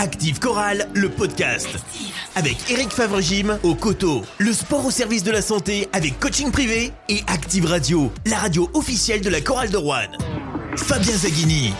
Active Chorale, le podcast. Avec Eric Favre-Gym au coteau. Le sport au service de la santé avec coaching privé. Et Active Radio, la radio officielle de la Chorale de Rouen. Fabien Zaghini.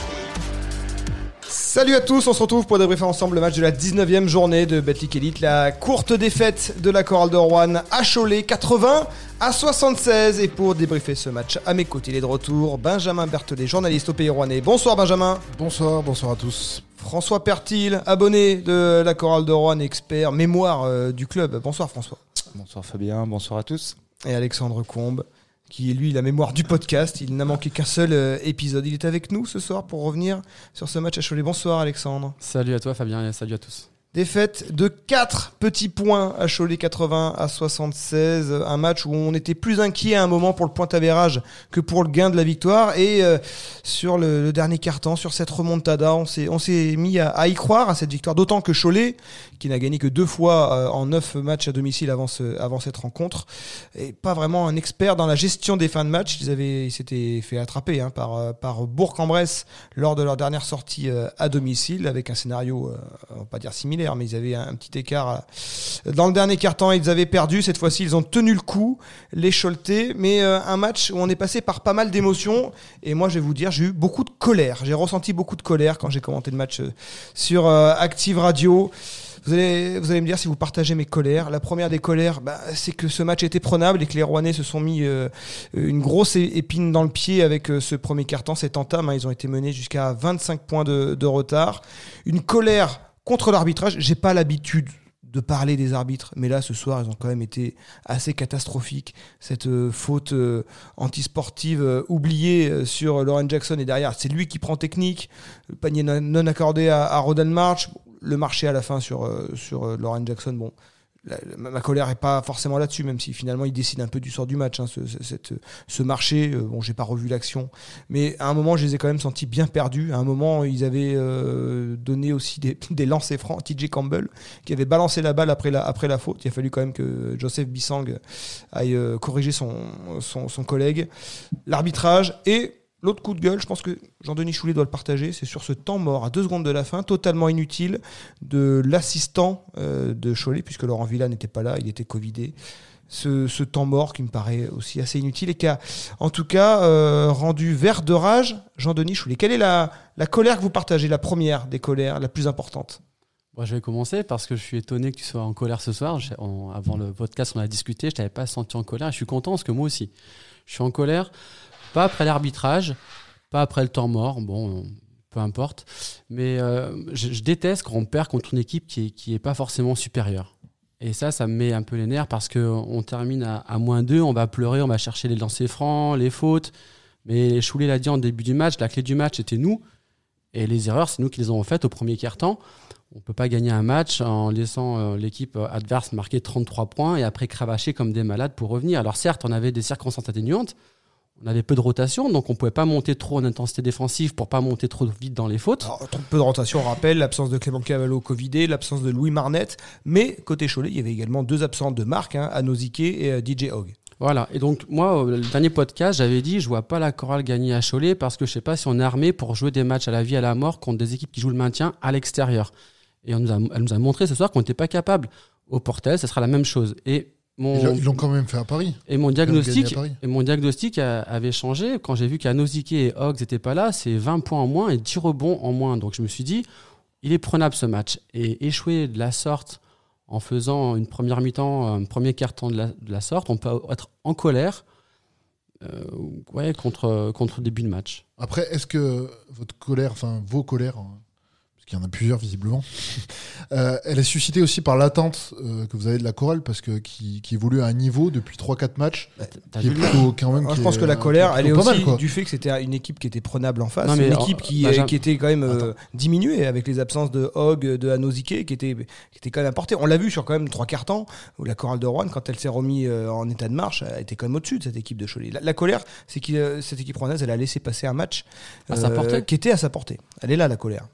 Salut à tous, on se retrouve pour débriefer ensemble le match de la 19e journée de Betclic Elite, la courte défaite de la Chorale de Rouen à Cholet, 80 à 76. Et pour débriefer ce match, à mes côtés, il est de retour, Benjamin Berthelet, journaliste au Pays Rouennais. Bonsoir Benjamin. Bonsoir, bonsoir à tous. François Pertil, abonné de la Chorale de Rouen, expert mémoire euh, du club. Bonsoir François. Bonsoir Fabien, bonsoir à tous. Et Alexandre Combe, qui est lui la mémoire du podcast. Il n'a manqué qu'un seul euh, épisode. Il est avec nous ce soir pour revenir sur ce match à Cholet. Bonsoir Alexandre. Salut à toi Fabien et salut à tous. Défaite de 4 petits points à Cholet 80 à 76. Un match où on était plus inquiet à un moment pour le point avérage que pour le gain de la victoire. Et euh, sur le, le dernier quart-temps, sur cette remontada, on s'est, on s'est mis à, à y croire à cette victoire. D'autant que Cholet, qui n'a gagné que deux fois euh, en neuf matchs à domicile avant, ce, avant cette rencontre, est pas vraiment un expert dans la gestion des fins de match. Ils, avaient, ils s'étaient fait attraper hein, par, euh, par Bourg-en-Bresse lors de leur dernière sortie euh, à domicile avec un scénario, on va pas dire similaire, mais ils avaient un, petit écart. Dans le dernier quart-temps, ils avaient perdu. Cette fois-ci, ils ont tenu le coup, les Choletais. Mais un match où on est passé par pas mal d'émotions. Et moi, je vais vous dire, j'ai eu beaucoup de colère. J'ai ressenti beaucoup de colère quand j'ai commenté le match sur Active Radio. Vous allez, vous allez me dire si vous partagez mes colères. La première des colères, bah, c'est que ce match était prenable et que les Rouennais se sont mis euh, une grosse épine dans le pied avec euh, ce premier carton, cette entame. hein. ils ont été menés jusqu'à 25 points de, retard. Une colère contre l'arbitrage. J'ai pas l'habitude de parler des arbitres, mais là ce soir ils ont quand même été assez catastrophiques. Cette euh, faute euh, antisportive oubliée sur Lauren Jackson et derrière c'est lui qui prend technique, le panier non, non accordé à, à Rodan March, le marché à la fin sur euh, sur euh, Lauren Jackson. Bon, ma colère est pas forcément là-dessus, même si finalement il décide un peu du sort du match. hein, ce, ce- marché, euh, bon, j'ai pas revu l'action, mais à un moment, je les ai quand même sentis bien perdus. À un moment, ils avaient euh, donné aussi des, des lancers francs. TJ Campbell, qui avait balancé la balle après la, après la faute. Il a fallu quand même que Joseph Bissang aille corriger son, son, son collègue. L'arbitrage et l'autre coup de gueule, je pense que Jean-Denis Choulet doit le partager, c'est sur ce temps mort à deux secondes de la fin, totalement inutile, de l'assistant euh, de Cholet, puisque Laurent Villa n'était pas là, il était Covidé. Ce, temps mort qui me paraît aussi assez inutile et qui a en tout cas euh, rendu vert de rage Jean-Denis Choulet. Quelle est la, colère que vous partagez, la première des colères, la plus importante? Je vais commencer parce que je suis étonné que tu sois en colère ce soir. Avant le podcast, on a discuté, je t'avais pas senti en colère. Je suis content parce que moi aussi, je suis en colère, pas après l'arbitrage, pas après le temps mort, bon, peu importe, mais euh, je, déteste quand on perd contre une équipe qui est, qui est pas forcément supérieure. Et ça, ça me met un peu les nerfs parce qu'on termine à, moins 2, on va pleurer, on va chercher les lancers francs, les fautes. Mais Choulet l'a dit en début du match, la clé du match, c'était nous. Et les erreurs, c'est nous qui les avons faites au premier quart-temps. On ne peut pas gagner un match en laissant euh, l'équipe adverse marquer 33 points et après cravacher comme des malades pour revenir. Alors certes, on avait des circonstances atténuantes, on avait peu de rotation, donc on ne pouvait pas monter trop en intensité défensive pour pas monter trop vite dans les fautes. Alors, trop peu de rotation, on rappelle, l'absence de Clément Cavallo Covidé, l'absence de Louis Marnette, mais côté Cholet, il y avait également deux absents de marque, hein, Anozike et euh, DJ Hogg. Voilà. Et donc moi, le dernier podcast, j'avais dit, je vois pas la chorale gagner à Cholet parce que je sais pas si on est armé pour jouer des matchs à la vie et à la mort contre des équipes qui jouent le maintien à l'extérieur. Et on nous a, elle nous a montré ce soir qu'on n'était pas capable. Au Portel, ce sera la même chose. Et mon, Ils l'ont- quand même fait à Paris. Et mon diagnostic, et mon diagnostic a- avait changé quand j'ai vu qu'Anozike et Hoggs n'étaient pas là. C'est 20 points en moins et 10 rebonds en moins. Donc je me suis dit, il est prenable ce match. Et échouer de la sorte en faisant une première mi-temps, un premier quart-temps de la, de la sorte, on peut être en colère euh, ouais, contre, contre le début de match. Après, est-ce que votre colère, enfin vos colères, hein, parce qu'il y en a plusieurs visiblement, euh, elle est suscitée aussi par l'attente euh, que vous avez de la chorale, parce que qui, qui évolue à un niveau depuis 3-4 matchs, T'as qui est vu le- plutôt quand même. Moi, je pense est, que la colère, elle est aussi mal, du fait que c'était une équipe qui était prenable en face, Non, mais une équipe qui, qui était quand même euh, diminuée avec les absences de Hogg, de Anozike, qui était, qui était quand même apportée. On l'a vu sur quand même trois quarts temps où la chorale de Rouen, quand elle s'est remise euh, en état de marche, elle était quand même au-dessus de cette équipe de Cholet. La, la colère, c'est que euh, cette équipe rouennaise, elle a laissé passer un match À sa portée. qui était à sa portée. Elle est là, la colère.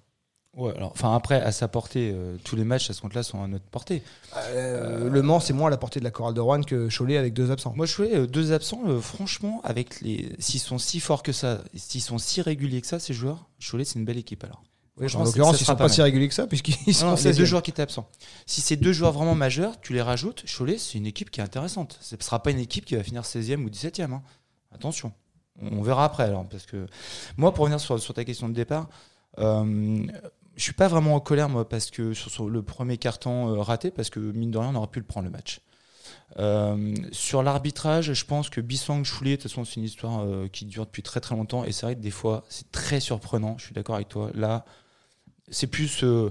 Ouais, alors, enfin, après, à sa portée, euh, tous les matchs à ce compte-là sont à notre portée. Euh, le Mans, c'est moins à la portée de la chorale de Rouen que Cholet avec deux absents. Moi, euh, deux absents, euh, franchement, avec les. S'ils sont si forts que ça, s'ils sont si réguliers que ça, ces joueurs, Cholet, c'est une belle équipe alors. Oui, en l'occurrence, ils sera sont pas si réguliers que ça, puisqu'ils sont non, 16e. deux joueurs qui étaient absents. Si c'est deux joueurs vraiment majeurs, tu les rajoutes. Cholet, c'est une équipe qui est intéressante. Ce ne sera pas une équipe qui va finir 16e ou 17e. hein. Attention. On on verra après alors. Parce que moi, pour revenir sur, sur ta question de départ, euh, je suis pas vraiment en colère moi parce que sur, sur le premier carton euh, raté, parce que mine de rien, on aurait pu le prendre le match. Euh, sur l'arbitrage, je pense que Bisswang Choulet, de toute façon, c'est une histoire euh, qui dure depuis très très longtemps. Et c'est vrai que des fois, c'est très surprenant. Je suis d'accord avec toi. Là, c'est plus. euh,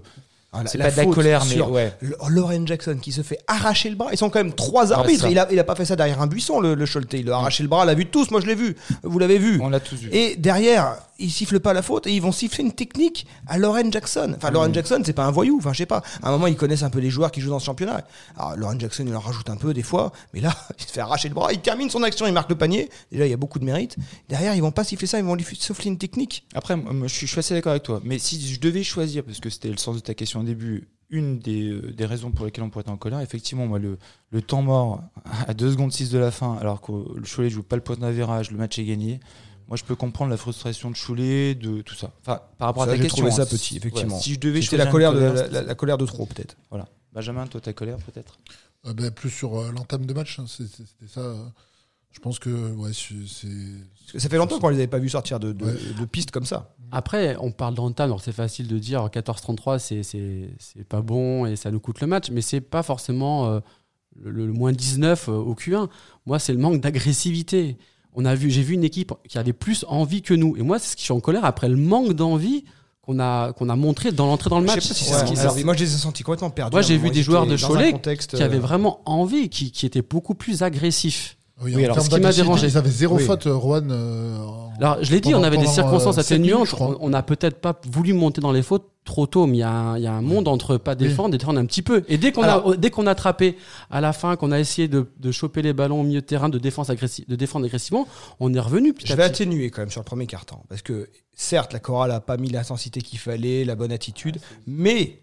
Ah, c'est pas de la colère, mais ouais. Lauren Jackson qui se fait arracher le bras. Ils sont quand même trois Ah, arbitres. ça. il, a, il a pas fait ça derrière un buisson, le, le. Il a arraché le bras. L'a vu tous. Moi, je l'ai vu. Vous l'avez vu. On l'a tous vu. Et derrière, ils sifflent pas la faute et ils vont siffler une technique à Lauren Jackson. Enfin, Lauren Jackson, c'est pas un voyou. Enfin, je sais pas. À un moment, ils connaissent un peu les joueurs qui jouent dans ce championnat. Alors, Lauren Jackson, il en rajoute un peu des fois. Mais là, il se fait arracher le bras. Il termine son action. Il marque le panier. Déjà, il y a beaucoup de mérite. Derrière, ils vont pas siffler ça. Ils vont lui souffler une technique. Après, je suis, assez d'accord avec toi. Mais si je devais choisir, parce que c'était le sens de ta question au début, une des, euh, des raisons pour lesquelles on pourrait être en colère, effectivement, moi, le, le temps mort à 2 secondes 6 de la fin, alors que le Cholet joue pas le point d'avérage, le match est gagné. Moi, je peux comprendre la frustration de Cholet, de tout ça. Enfin, par rapport Ça, à ta question. ça hein, petit, si- effectivement. voilà, si je devais C'était la colère de, la, c'était la- colère de trop, peut-être. Voilà. Benjamin, toi, ta colère, peut-être? Euh, ben, plus sur euh, l'entame de match, hein, c'était ça. euh, je pense que ouais, c'est. ça fait longtemps qu'on les avait pas vus sortir de, de, Ouais. de pistes comme ça. Après, on parle d'entame, alors c'est facile de dire 14-33, c'est- c'est c'est pas bon et ça nous coûte le match, mais c'est pas forcément euh, le, le moins 19 euh, au Q1. Moi, c'est le manque d'agressivité. On a vu, j'ai vu une équipe qui avait plus envie que nous. Et moi, c'est ce qui je suis en colère après le manque d'envie qu'on a, qu'on a montré dans l'entrée dans le Je sais match. pas si ce qui-. Moi, je les ai sentis complètement perdus. Moi, j'ai un vu des joueurs de Cholet contexte, qui avaient euh, vraiment envie, qui, qui étaient beaucoup plus agressifs. Oui, alors, ce qui m'a dérangé- Ils avaient zéro Oui. faute, euh, Rouen. euh, en- Alors, je l'ai dit, on avait des circonstances euh, minutes, atténuantes. je crois. On n'a peut-être pas voulu monter dans les fautes trop tôt, mais il y, a un- il y a un monde entre pas défendre et défendre un petit peu. Et dès qu'on a, dès qu'on a attrapé à la fin, qu'on a essayé de, de choper les ballons au milieu de terrain, de, défense agressi- de défendre agressivement, on est revenu petit Je à vais petit. atténuer quand même sur le premier quart-temps. Parce que, certes, la chorale n'a pas mis l'intensité qu'il fallait, la bonne attitude, mais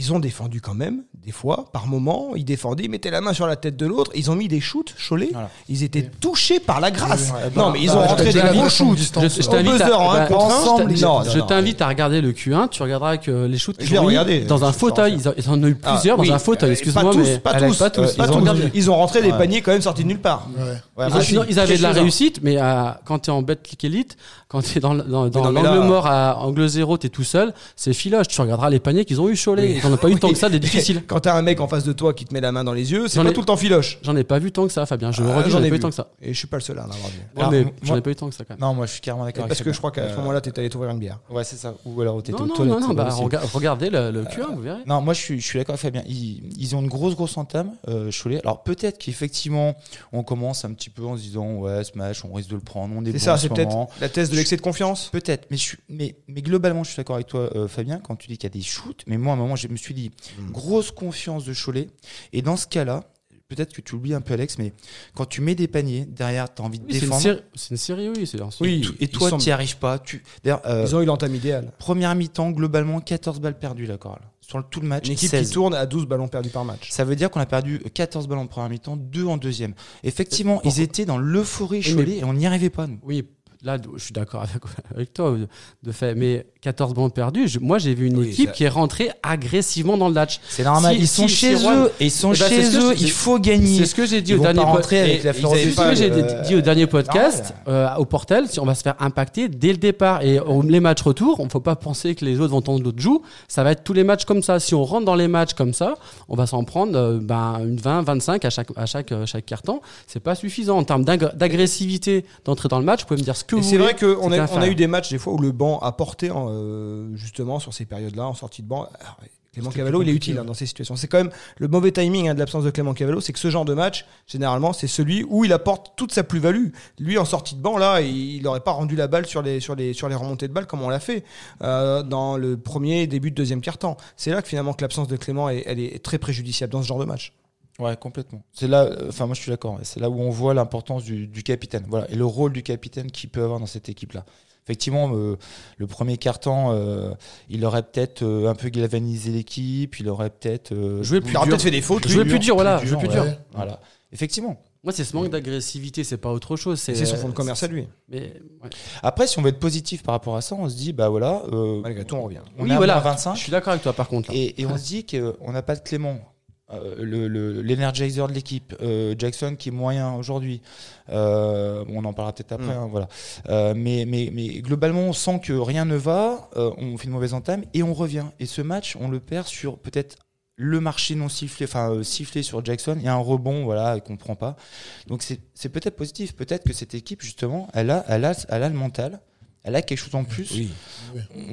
ils ont défendu quand même, des fois, par moment. Ils défendaient, ils mettaient la main sur la tête de l'autre. Ils ont mis des shoots, Cholet. Voilà. Ils étaient touchés par la grâce. Non, bah, mais ils bah, ont je rentré des gros shoots. Je- t'invite à- bah, ensemble, je- t'invite à regarder le Q1, tu regarderas que les shoots qu'ils ont dans un fauteuil, ils en, ont eu Ah, plusieurs dans un fauteuil, excuse-moi, pas tous, pas tous, euh, Ils ont rentré des paniers quand même sortis de nulle part. Ouais. Ouais, Ils, avaient de la réussite, mais euh, quand tu es en bet click elite, quand tu es dans, l'angle mort à angle zéro, tu es tout seul, c'est filoche. Tu regarderas les paniers qu'ils ont eu Cholet. Pas eu tant que ça, des difficiles. Quand t'as un mec en face de toi qui te met la main dans les yeux, c'est pas ai- tout le temps filoche. J'en ai pas vu tant que ça, Fabien. Je le Ah, redis, j'en ai pas eu vu. tant que ça. Et je suis pas le seul à en avoir vu. J'en ai pas eu tant que ça quand même. Non, moi, je suis carrément d'accord avec Parce que je crois qu'à ce Euh, moment-là, t'es allé t'ouvrir une bière. Ouais, c'est ça. Ou alors, t'étais Non, aux non, toilettes. non, non, bah, regardez le, le Q1, vous verrez. Non, moi je suis, d'accord avec Fabien. Ils, ont une grosse, grosse entame, euh, Cholet. Alors peut-être qu'effectivement, on commence un petit peu en se disant Ouais, ce match, on risque de le prendre. On est C'est ça, c'est ce peut-être la thèse de l'excès de confiance. Peut-être, mais, je suis- mais, mais globalement, je suis d'accord avec toi, euh, Fabien, quand tu dis qu'il y a des shoots. Mais moi, à un moment, je me suis dit Mm. grosse confiance de Cholet. Et dans ce cas-là, peut-être que tu oublies un peu, Alex, mais quand tu mets des paniers, derrière, tu as envie de Oui, c'est une, défendre. série, c'est une série, oui. c'est Oui. Et toi, tu n'y arrives pas. Tu... D'ailleurs, euh, Ils ont eu l'entame idéale. première mi-temps, globalement, 14 balles perdues, la. Sur le, tout le match, Une équipe 16. qui tourne à 12 ballons perdus par match. Ça veut dire qu'on a perdu 14 ballons en première mi-temps, 2 en deuxième. Effectivement, Pourquoi ils étaient dans l'euphorie mais- Cholet et on n'y arrivait pas, nous. Oui, là, je suis d'accord avec, toi, de, fait. Mais 14 ballons perdus, je- moi, j'ai vu une Oui, équipe ça- qui est rentrée agressivement dans le match. C'est normal. Si- ils sont si- chez si eux. Ils sont Eh ben, chez eux. Il faut gagner. C'est ce que j'ai dit au dernier po- euh, dit au podcast euh, au Portel. Si on va se faire impacter dès le départ et les matchs retour, on ne faut pas penser que les autres vont tendre d'autres joues. Ça va être tous les matchs comme ça. Si on rentre dans les matchs comme ça, on va s'en prendre euh, ben, une 20, 25 à chaque, à chaque, euh, chaque carton. C'est pas suffisant en termes d'ag- d'agressivité d'entrer dans le match. Vous pouvez me dire ce que Et vous c'est vrai qu'on a, on a eu des matchs des fois où le banc a porté en, euh, justement sur ces périodes-là en sortie de banc. Alors, Clément Cavallo, il est utile hein, dans ces situations. C'est quand même le mauvais timing hein, de l'absence de Clément Cavallo, c'est que ce genre de match, généralement, c'est celui où il apporte toute sa plus-value. Lui, en sortie de banc, là, il n'aurait pas rendu la balle sur les, sur les, sur les remontées de balle comme on l'a fait euh, dans le premier début de deuxième quart-temps. C'est là que finalement que l'absence de Clément, est, elle est très préjudiciable dans ce genre de match. Ouais, complètement. C'est là, euh, enfin, moi je suis d'accord. C'est là où on voit l'importance du, du capitaine. Voilà. Et le rôle du capitaine qu'il peut avoir dans cette équipe-là. Effectivement, euh, le premier carton, euh, il aurait peut-être euh, un peu galvanisé l'équipe. Il aurait peut-être. euh, Joué plus Il aurait dur. peut-être fait des fautes. Jouer lui. plus dur, voilà. plus Jouer plus dur, ouais. Voilà. Effectivement. Moi, c'est ce manque d'agressivité, c'est pas autre chose. C'est son fonds de commerce à lui. Mais, ouais. Après, si on veut être positif par rapport à ça, on se dit, bah voilà, euh, Malgré tout, on revient. on Oui, est à voilà. moins 25. Je suis d'accord avec toi, par contre. là. Et, et on se dit qu'on n'a pas de Clément. Euh, le- le- L'energizer de l'équipe, euh, Jackson qui est moyen aujourd'hui. Euh, on en parlera peut-être après. Mm. hein, voilà. Euh, mais, mais, mais globalement, on sent que rien ne va. euh, on fait une mauvaise entame et on revient. Et ce match, on le perd sur peut-être le marché non sifflé, enfin euh, sifflé sur Jackson. Il y a un rebond, voilà, qu'on prend pas. Donc c'est c'est peut-être positif. Peut-être que cette équipe, justement, elle a, elle a, elle a le mental. Elle a quelque chose en plus.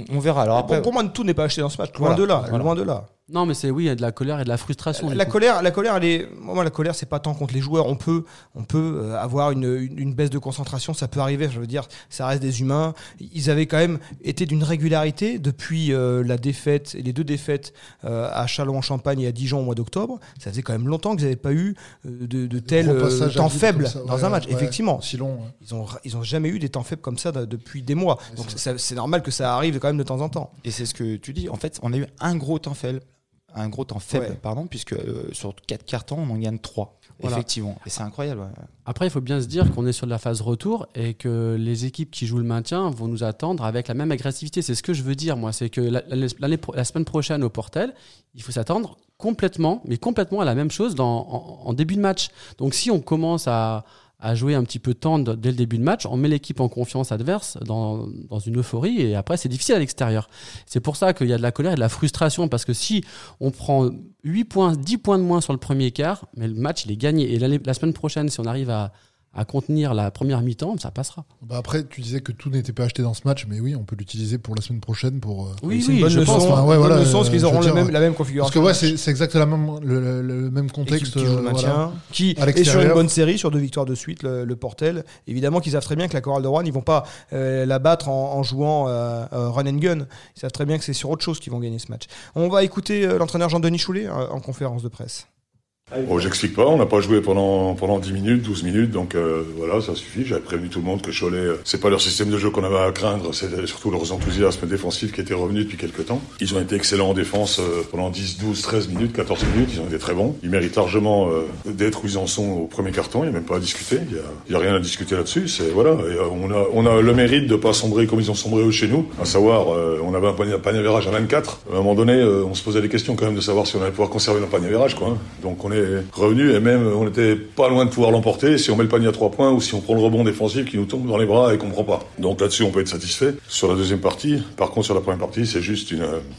On, on verra. Alors après, pour, pour moi, tout n'est pas acheté dans ce match? Loin Voilà. de là. Voilà. Loin de là. Non, mais c'est oui, il y a de la colère et de la frustration. La colère, la colère, elle est. Moi, la colère, c'est pas tant contre les joueurs. On peut, on peut euh, avoir une, une, une baisse de concentration, ça peut arriver. Je veux dire, ça reste des humains. Ils avaient quand même été d'une régularité depuis euh, la défaite et les deux défaites euh, à Châlons-en-Champagne et à Dijon au mois d'octobre. Ça faisait quand même longtemps qu'ils n'avaient pas eu de, de tels euh, temps faibles ça, dans ouais, un match. ouais, Effectivement, Si long. ouais. ils ont, ils ont jamais eu des temps faibles comme ça de- depuis des mois. Donc c'est normal que ça arrive quand même de temps en temps. Et c'est ce que tu dis. En fait, on a eu un gros temps faible, un gros temps faible, Ouais. pardon, puisque euh, sur quatre cartons, on en gagne trois. Voilà. Effectivement. Et c'est incroyable. ouais. Après, il faut bien se dire qu'on est sur la phase retour et que les équipes qui jouent le maintien vont nous attendre avec la même agressivité. C'est ce que je veux dire, moi. C'est que la, la- l'année pro- la semaine prochaine au Portel, il faut s'attendre complètement, mais complètement à la même chose dans, en, en début de match. Donc, si on commence à, à jouer un petit peu tendre dès le début de match, on met l'équipe en confiance adverse dans, dans une euphorie et après, c'est difficile à l'extérieur. C'est pour ça qu'il y a de la colère et de la frustration parce que si on prend 8 points, 10 points de moins sur le premier quart, mais le match, il est gagné. Et l'année- la semaine prochaine, si on arrive à, à contenir la première mi-temps, ça passera. Bah après, tu disais que tout n'était pas acheté dans ce match, mais oui, on peut l'utiliser pour la semaine prochaine. Pour, euh, Oui, c'est une oui, bonne je leçon, pense. Enfin, ouais, voilà, parce euh, qu'ils auront dire, même, la même Parce configuration. que ouais, c'est c'est exactement le, le- le même contexte. Qui joue le euh, maintien, voilà. qui À est sur une bonne série, sur deux victoires de suite, le, le Portel. Évidemment qu'ils savent très bien que la Chorale de Rouen, ils vont pas euh, la battre en, en jouant run and gun. Ils savent très bien que c'est sur autre chose qu'ils vont gagner ce match. On va écouter euh, l'entraîneur Jean-Denis Choulet euh, en conférence de presse. Bon, j'explique pas, on n'a pas joué pendant, pendant 10 minutes, 12 minutes, donc euh, voilà, ça suffit. J'avais prévenu tout le monde que Cholet, euh, c'est pas leur système de jeu qu'on avait à craindre, c'est surtout leur enthousiasme défensif qui était revenu depuis quelques temps. Ils ont été excellents en défense euh, pendant 10, 12, 13 minutes, 14 minutes, ils ont été très bons. Ils méritent largement euh, d'être où ils en sont au premier carton, il n'y a même pas à discuter, il y a, rien à discuter là-dessus, c'est voilà. On, a, on a le mérite de pas sombrer comme ils ont sombré chez nous, à savoir, on avait un panier, panier virage à 24. À un moment donné, on se posait des questions quand même de savoir si on allait pouvoir conserver notre panier virage, quoi. hein. Donc on est revenu et même on était pas loin de pouvoir l'emporter si on met le panier à trois points ou si on prend le rebond défensif qui nous tombe dans les bras et qu'on prend pas. Donc là-dessus, on peut être satisfait. Sur la deuxième partie, par contre, sur la première partie, c'est juste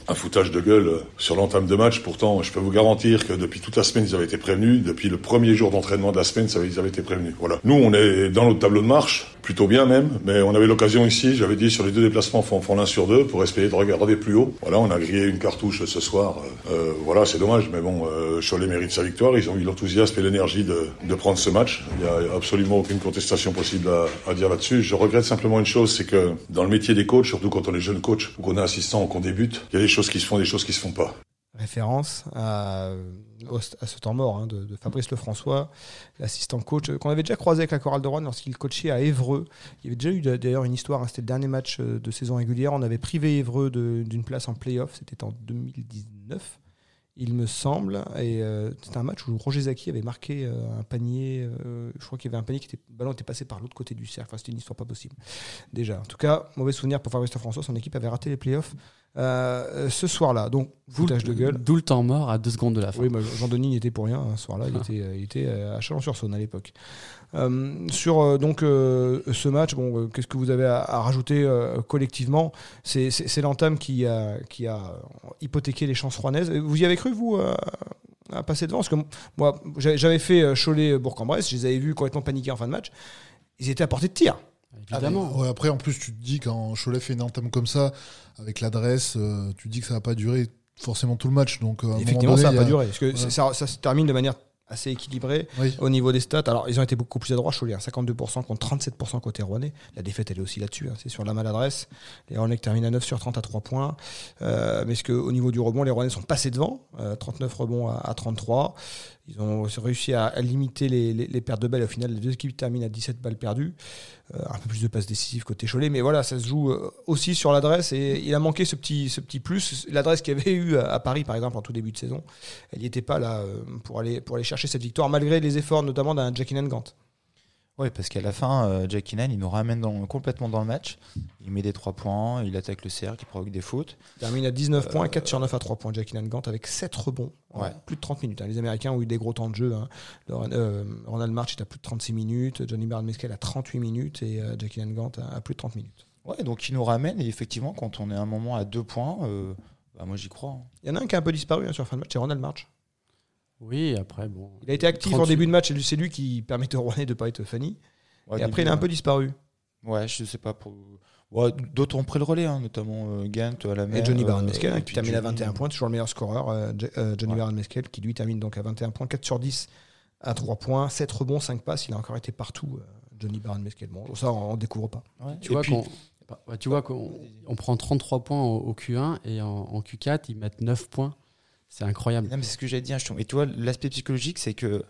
un foutage de gueule sur l'entame de match. Pourtant, je peux vous garantir que depuis toute la semaine, ils avaient été prévenus. Depuis le premier jour d'entraînement de la semaine, ils avaient été prévenus. Voilà. Nous, on est dans notre tableau de marche, plutôt bien même, mais on avait l'occasion ici, j'avais dit sur les deux déplacements, on fait l'un sur deux pour essayer de regarder plus haut. Voilà, on a grillé une cartouche ce soir. Euh, euh, voilà, c'est dommage, mais bon, euh, Cholet mérite sa victoire. Ils ont eu l'enthousiasme et l'énergie de, prendre ce match. Il n'y a absolument aucune contestation possible à, dire là-dessus. Je regrette simplement une chose, c'est que dans le métier des coachs, surtout quand on est jeune coach ou qu'on est assistant ou qu'on débute, il y a des choses qui se font, des choses qui se font pas. Référence à, ce temps mort hein, de, de Fabrice Lefrançois, l'assistant coach, euh, qu'on avait déjà croisé avec la Chorale de Rouen lorsqu'il coachait à Évreux. Il y avait déjà eu d'ailleurs une histoire, hein, c'était le dernier match euh, de saison régulière. On avait privé Évreux d'une place en playoff, c'était en 2019. Il me semble. Et euh, c'était un match où Roger Zaki avait marqué euh, un panier. euh, je crois qu'il y avait un panier qui était, ballon était passé par l'autre côté du cercle. Enfin, c'était une histoire pas possible. Déjà. En tout cas, mauvais souvenir pour Fabrice François. Son équipe avait raté les playoffs euh, ce soir-là. Donc, foutage de gueule. D'où le temps mort à deux secondes de la fin. Oui, bah, Jean-Denis n'y était pour rien hein, ce soir-là. Il Ah. était, euh, il était euh, à Chalon-sur-Saône à l'époque. Euh, sur euh, donc ce match, bon, qu'est-ce que vous avez à, à rajouter collectivement? C'est l'entame qui a, qui a hypothéqué les chances rouennaises. Vous y avez cru, vous à passer devant? Parce que moi, j'avais fait Cholet-Bourg-en-Bresse, je les avais vus complètement paniquer en fin de match. Ils étaient à portée de tir. Évidemment. Ah, mais, ouais, après, en plus, tu te dis, quand Cholet fait une entame comme ça, avec l'adresse, euh, tu te dis que ça va pas durer forcément tout le match. Donc, euh, à Effectivement, donné, ça il y n'a a- pas duré. Parce que ça, ça se termine de manière assez équilibrée. Oui. au niveau des stats. Alors, ils ont été beaucoup plus adroits, Cholet, hein, 52% contre 37% côté Rouennais. La défaite, elle est aussi là-dessus. hein, c'est sur la maladresse. Les Rouennais qui terminent à 9 sur 30 à 3 points. Euh, mais ce que, au niveau du rebond, les Rouennais sont passés devant. euh, 39 rebonds à, à 33. Ils ont réussi à, limiter les, les- pertes de balles. Au final, les deux équipes terminent à 17 balles perdues. Euh, un peu plus de passes décisives côté Cholet. Mais voilà, ça se joue euh, aussi sur l'adresse. Et il a manqué ce petit, plus. L'adresse qu'il y avait eu à, Paris, par exemple, en tout début de saison, elle n'y était pas là euh, pour aller, chercher cette victoire malgré les efforts notamment d'un Jackie Gant. Oui, parce qu'à la fin, euh, Jack Keenan, il nous ramène dans- complètement dans le match. Il met des 3 points, il attaque le cercle, il provoque des fautes. Il termine à 19 points, 4 sur 9 à 3 points, Jackie Gant avec 7 rebonds en Ouais. plus de 30 minutes. hein. Les Américains ont eu des gros temps de jeu. hein. Euh, Ronald March est à plus de 36 minutes, Johnny Barnes Mescal à 38 minutes et euh, Jackie Gant à, à plus de 30 minutes. Ouais, donc il nous ramène. Et effectivement, quand on est à un moment à 2 points, euh, bah, moi j'y crois. hein. Il y en a un qui a un peu disparu sur la fin de match, c'est Ronald March. Oui, après, bon. Il a été actif en 38. début de match et c'est lui qui permettait au Rouennais de ne pas être Fanny. Ouais, et après, il a un peu disparu. Ouais, je sais pas. Pour... Ouais, D'autres ont pris le relais, hein, notamment euh, Gant à la. Et Johnny Barron euh, Mescal, hein, et qui termine à Johnny, 21 points, toujours le meilleur scoreur. euh, euh, Johnny Ouais. Barron Mescal, qui lui termine donc à 21 points, 4 sur 10 à 3 points, 7 rebonds, 5 passes. Il a encore été partout, euh, Johnny Barron Mescal. Bon, ça, on ne découvre pas. Ouais, Tu et vois puis- qu'on bah, tu vois qu'on on prend 33 points au, au Q1 et en, en Q4, ils mettent 9 points. C'est incroyable. C'est ce que j'allais dire. Et tu vois, l'aspect psychologique, c'est que euh,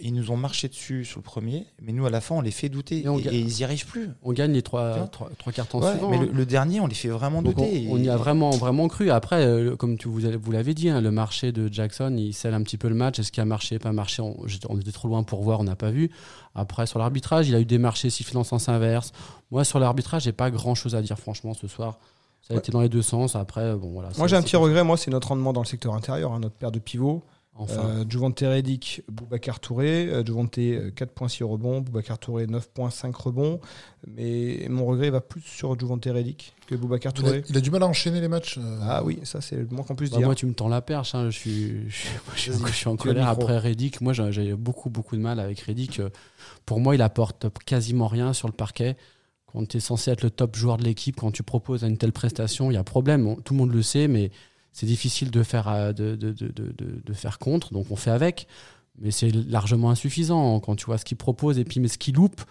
ils nous ont marché dessus sur le premier, mais nous, à la fin, on les fait douter. Et on Et, gagne. et ils y arrivent plus. On gagne les Tu vois 3, trois, trois cartons Ouais, suivants. mais hein. le, le dernier, on les fait vraiment Donc on, douter. on y a vraiment, vraiment cru. Après, euh, comme tu, vous, avez- vous l'avez dit, hein, le marché de Jackson, il scelle un petit peu le match. Est-ce qu'il a marché, pas marché? On, était trop loin pour voir, on n'a pas vu. Après, sur l'arbitrage, il a eu des marchés sifflés dans le sens inverse. Moi, sur l'arbitrage, j'ai pas grand-chose à dire, franchement, ce soir. Ça a Ouais. été dans les deux sens. Après, bon, voilà. Moi, j'ai un petit regret, moi, c'est notre rendement dans le secteur intérieur, hein, notre paire de pivots. Enfin, Euh, Juvante Redick, Boubacar Touré. Euh, Juvante, euh, 4.6 rebonds. Boubacar Touré, 9.5 rebonds. Mais mon regret va plus sur Juvante Redick que Boubacar Il a, Touré. il a du mal à enchaîner les matchs. euh, Ah oui, ça, c'est le moins qu'on puisse bah, dire. moi, tu me tends la perche. hein. Je, suis, je, suis- moi, je suis- Vas-y, je suis en colère après Reddick. Moi, j'ai beaucoup, beaucoup de mal avec Reddick. Euh, Pour moi, il apporte quasiment rien sur le parquet. Quand tu es censé être le top joueur de l'équipe, quand tu proposes une telle prestation, il y a problème. Tout le monde le sait, mais c'est difficile de faire, euh, de, de, de, de, faire contre. Donc, on fait avec. Mais c'est largement insuffisant quand tu vois ce qu'il propose et puis mais ce qu'il loupe.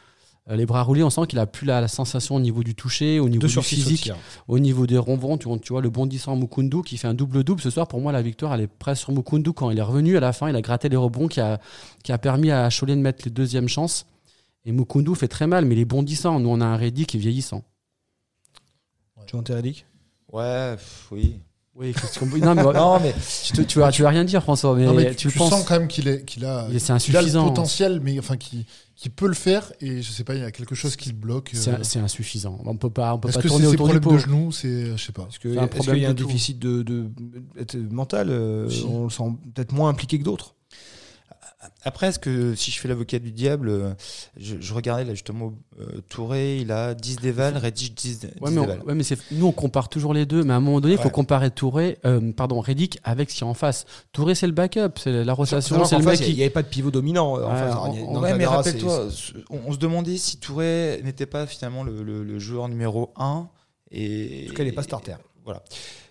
euh, Les bras roulés, on sent qu'il a plus la, la sensation au niveau du toucher, au niveau 2 du sur 6 au physique tir. au niveau des ronrons, tu, vois- tu vois le bondissant Mukundu qui fait un double-double. Ce soir, pour moi, la victoire, elle est presque sur Mukundu. Quand il est revenu à la fin, il a gratté les rebonds qui a, qui a permis à Cholet de mettre les deuxièmes chances. Et Mukundu fait très mal, mais il est bondissant. Nous, on a un Reddy qui est vieillissant. Juvante Redick. Ouais, pff, oui. Oui, non, mais, Non, mais tu, te- tu vas, tu vas rien dire, François, mais, non, mais tu, tu, penses. sens quand même qu'il est, qu'il a, Il est- c'est qu'il a le insuffisant. potentiel, mais enfin qui, qui peut le faire. Et je sais pas, il y a quelque chose qui le bloque. C'est euh. c'est insuffisant. On peut pas, on peut Est-ce pas que c'est tourner autour du pot. de genoux C'est, je sais pas. Est-ce que- C'est un est-ce problème qu'il y a un déficit de, de, de- mental euh, Si. On le sent peut-être moins impliqué que d'autres? Après, est-ce que si je fais l'avocat du diable, euh, je, je regardais là justement euh, Touré, il a 10 déval, Reddish 10, 10 Ouais, mais, on- déval. ouais, mais c'est- nous, on compare toujours les deux, mais à un moment donné, il faut comparer Touré, euh, pardon, Reddick avec ce qui est en face. Touré, c'est le backup, c'est la rotation, c'est le mec Il n'y avait pas de pivot dominant. euh, en Ouais, face. on- y ouais, mais rappelle-toi, on, on se demandait si Touré n'était pas finalement le, le- le joueur numéro 1. Et, En tout cas, il n'est pas starter. Voilà.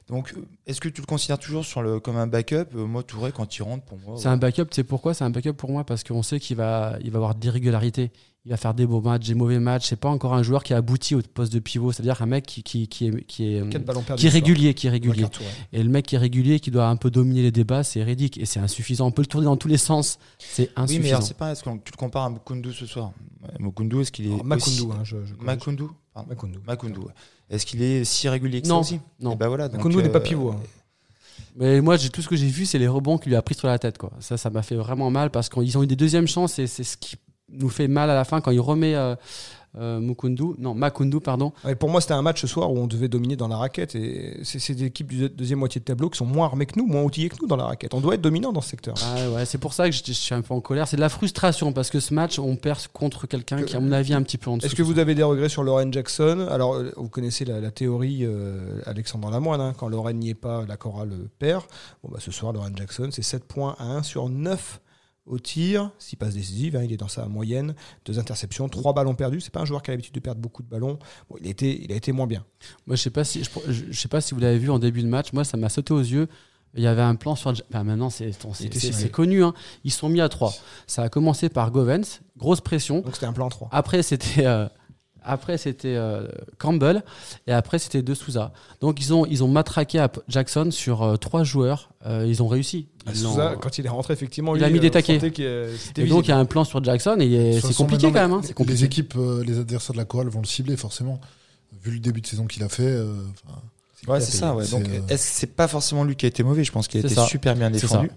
Donc, euh, est-ce que tu le considères toujours sur le, comme un backup? Euh, Moi, Touré, quand il rentre, pour moi. C'est un backup, tu sais pourquoi C'est un backup pour moi? Parce qu'on sait qu'il va, il va avoir des régularités. Il va faire des beaux matchs, des mauvais matchs. C'est pas encore un joueur qui a abouti au poste de pivot, c'est-à-dire un mec qui, qui, qui est, qui est, qui est soir. régulier, qui est régulier. Et le mec qui est régulier, qui doit un peu dominer les débats, c'est Reddick. Et c'est insuffisant. On peut le tourner dans tous les sens. C'est Oui, mais insuffisant. alors, c'est pas. Est-ce que tu le compares à Mukundu ce soir? Mukundu, est-ce qu'il est. Alors, Makundu, aussi- hein, je, je corrige. Makundu Pardon. Makundu. Makundu, ouais. Est-ce qu'il est si régulier que Non, ça aussi? non. Et bah voilà, donc, Makundu n'est pas euh, pivot. hein. Mais moi, j'ai tout ce que j'ai vu, c'est les rebonds qu'il lui a pris sur la tête. Quoi. Ça, ça m'a fait vraiment mal parce qu'ils ont eu des deuxièmes chances et c'est ce qui nous fait mal à la fin quand il remet euh, euh, Mukundu, non, Makundu, pardon. Pour moi, c'était un match ce soir où on devait dominer dans la raquette. Et c'est des équipes du deuxième moitié de tableau qui sont moins armées que nous, moins outillées que nous dans la raquette. On doit être dominant dans ce secteur. Ah ouais, c'est pour ça que je, je suis un peu en colère. C'est de la frustration parce que ce match, on perd contre quelqu'un Que- qui, à mon avis, est un petit peu en dessous. Est-ce que vous avez des regrets sur Lauren Jackson? Alors, euh, vous connaissez la, la théorie euh, Alexandre Lamoine, hein, quand Lauren n'y est pas, la chorale perd. Bon, bah, ce soir, Lauren Jackson, c'est 7 points à 1 sur 9 au tir, 6 passes décisives, hein, il est dans sa moyenne, 2 interceptions, 3 ballons perdus. C'est pas un joueur qui a l'habitude de perdre beaucoup de ballons. Bon, il, a été, il a été moins bien. Moi, je sais pas si je, je sais pas si vous l'avez vu en début de match. Moi, ça m'a sauté aux yeux. Il y avait un plan sur. Enfin, maintenant, c'est connu. hein. Ils sont mis à 3 Ça a commencé par Govens, grosse pression. Donc, c'était un plan 3. Après, c'était euh, après c'était euh, Campbell et après c'était De Souza. Donc ils ont ils ont matraqué à Jackson sur euh, trois joueurs. Euh, ils ont réussi. Ils l'ont- Souza, quand il est rentré, effectivement, Il lui, a mis des taquets. et donc il y a un plan sur Jackson et toute c'est compliqué quand même. hein. les- C'est compliqué. Les équipes, euh, les adversaires de la chorale vont le cibler forcément. Vu le début de saison qu'il a fait, euh, Ouais, c'est ça. Ouais. Donc, est-ce que c'est pas forcément lui qui a été mauvais? Je pense qu'il a été ça. super bien défendu.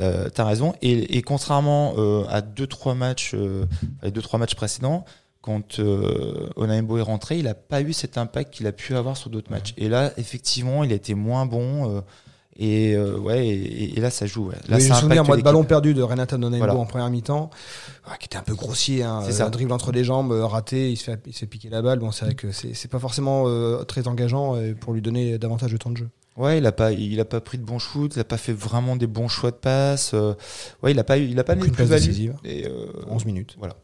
Euh, T'as raison. Et, et contrairement euh, à deux trois matchs, euh, les deux trois matchs précédents, quand euh, Onaimbo est rentré, il a pas eu cet impact qu'il a pu avoir sur d'autres matchs. Et là, effectivement, il a été moins bon. euh, et euh, ouais, et, et là, ça joue. Ouais. Là, Oui, je me souviens, moi, de ballon perdu de Renata Nonaimbo Voilà. en première mi-temps, ah, qui était un peu grossier, hein, C'est ça. un dribble entre les jambes, euh, raté, il se fait, il se fait piquer la balle. Bon, c'est vrai que c'est pas forcément très engageant pour lui donner davantage de temps de jeu. Ouais, il a pas, il a pas pris de bons shoots, il a pas fait vraiment des bons choix de passe. euh, ouais, il a pas il a pas mis de. Et, euh, 11 minutes. Voilà.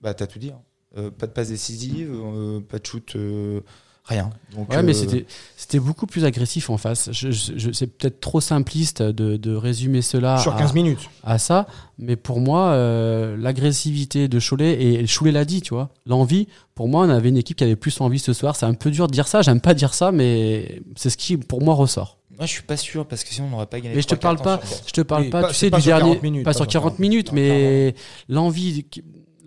Bah, t'as tout dit. hein. Euh, pas de passe décisive, euh, pas de shoot, euh, rien. Donc, Ouais, mais euh, c'était c'était beaucoup plus agressif en face. Je, je- je- c'est peut-être trop simpliste de, de résumer cela Sur à, 15 minutes. à ça, mais pour moi, euh, l'agressivité de Cholet, et Cholet l'a dit, tu vois, l'envie, pour moi, on avait une équipe qui avait plus envie ce soir. C'est un peu dur de dire ça, j'aime pas dire ça, mais c'est ce qui, pour moi, ressort. Moi, je suis pas sûr parce que sinon on n'aurait pas gagné. Mais je te parle pas, je te parle Oui, pas, pas- tu sais, pas du sur 40 dernier, minutes, pas pas sur sur 40 40 minutes, minutes, mais l'envie,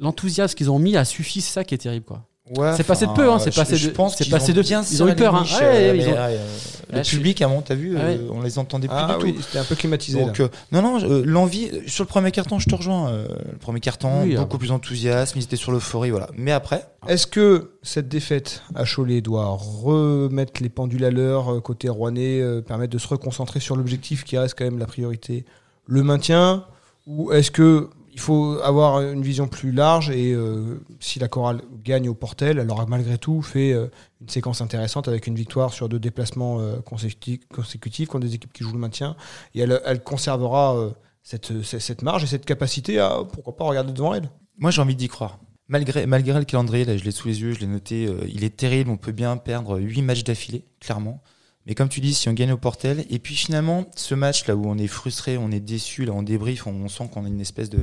l'enthousiasme qu'ils ont mis a suffi, c'est ça qui est terrible, quoi. Ouais, C'est passé de peu, hein, c'est je- passé je de- pense c'est passé ont de- bien ils ont eu peur, hein. Ouais, euh, ils ont- euh, Le je public, à mon t'as vu, Ah euh, on les entendait plus Ah du oui, tout. c'était un peu climatisé. Donc, euh, non, non, euh, l'envie, sur le premier carton, je te rejoins. euh, le premier carton, Oui, beaucoup plus enthousiasme, ils étaient sur l'euphorie, voilà. Mais après, Est-ce que cette défaite à Cholet doit remettre les pendules à l'heure euh, côté rouennais, euh, permettre de se reconcentrer sur l'objectif qui reste quand même la priorité, le maintien Ou est-ce que il faut avoir une vision plus large et euh, si la chorale gagne au Portel, elle aura malgré tout fait euh, une séquence intéressante avec une victoire sur deux déplacements euh, consécutifs, contre des équipes qui jouent le maintien et elle, conservera cette, marge et cette capacité à pourquoi pas regarder devant elle. moi j'ai envie d'y croire. Malgré, malgré le calendrier, là je l'ai sous les yeux, je l'ai noté, il est terrible, on peut bien perdre 8 matchs d'affilée, clairement. Mais comme tu dis, si on gagne au Portel, et puis finalement, ce match là où on est frustré, on est déçu, là on débrief, on, on sent qu'on a une espèce de,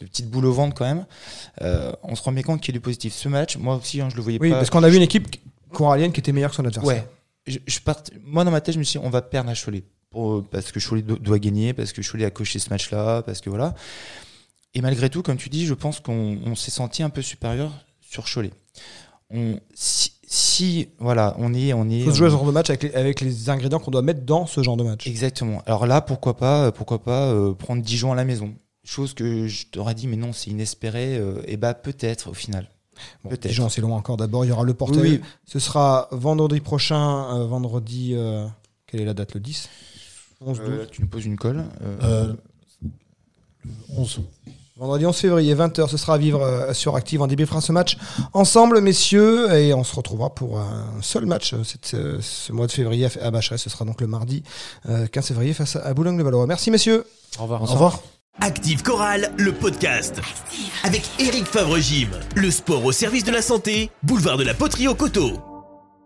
de petite boule au ventre quand même, euh, on se rend bien compte qu'il y a du positif. Ce match, moi aussi, hein, je le voyais Oui, pas. parce qu'on a vu une équipe corallienne qui était meilleure que son adversaire. Ouais. Je, je part- Moi, dans ma tête, je me suis dit, on va perdre à Cholet. Pour- parce que Cholet do- doit gagner, parce que Cholet a coché ce match-là, parce que voilà. Et malgré tout, comme tu dis, je pense qu'on on s'est senti un peu supérieur sur Cholet. On, si, si, voilà, on est, on est. Il faut se jouer on- ce genre de match avec les, avec les ingrédients qu'on doit mettre dans ce genre de match. Exactement. Alors là, pourquoi pas, pourquoi pas euh, prendre Dijon à la maison? Chose que je t'aurais dit, mais non, c'est inespéré. euh, et bah peut-être au final. Bon, peut-être. Dijon, c'est loin encore. D'abord, il y aura le Portel. Oui, Ce sera vendredi prochain, euh, vendredi. euh, quelle est la date Le 10 11 12 Euh, là, tu nous poses une colle. euh, Euh, le 11. Vendredi 11 février, 20h, ce sera à vivre euh, sur Active. On débriefera ce match ensemble, messieurs, et on se retrouvera pour un seul match euh, cette, euh, ce mois de février à Bachelet. Ce sera donc le mardi euh, 15 février face à Boulogne-le-Valois. Merci, messieurs. Au revoir. Au revoir. Active Chorale, le podcast. Avec Eric Favre-Gym. Le sport au service de la santé, boulevard de la Poterie au Coteau.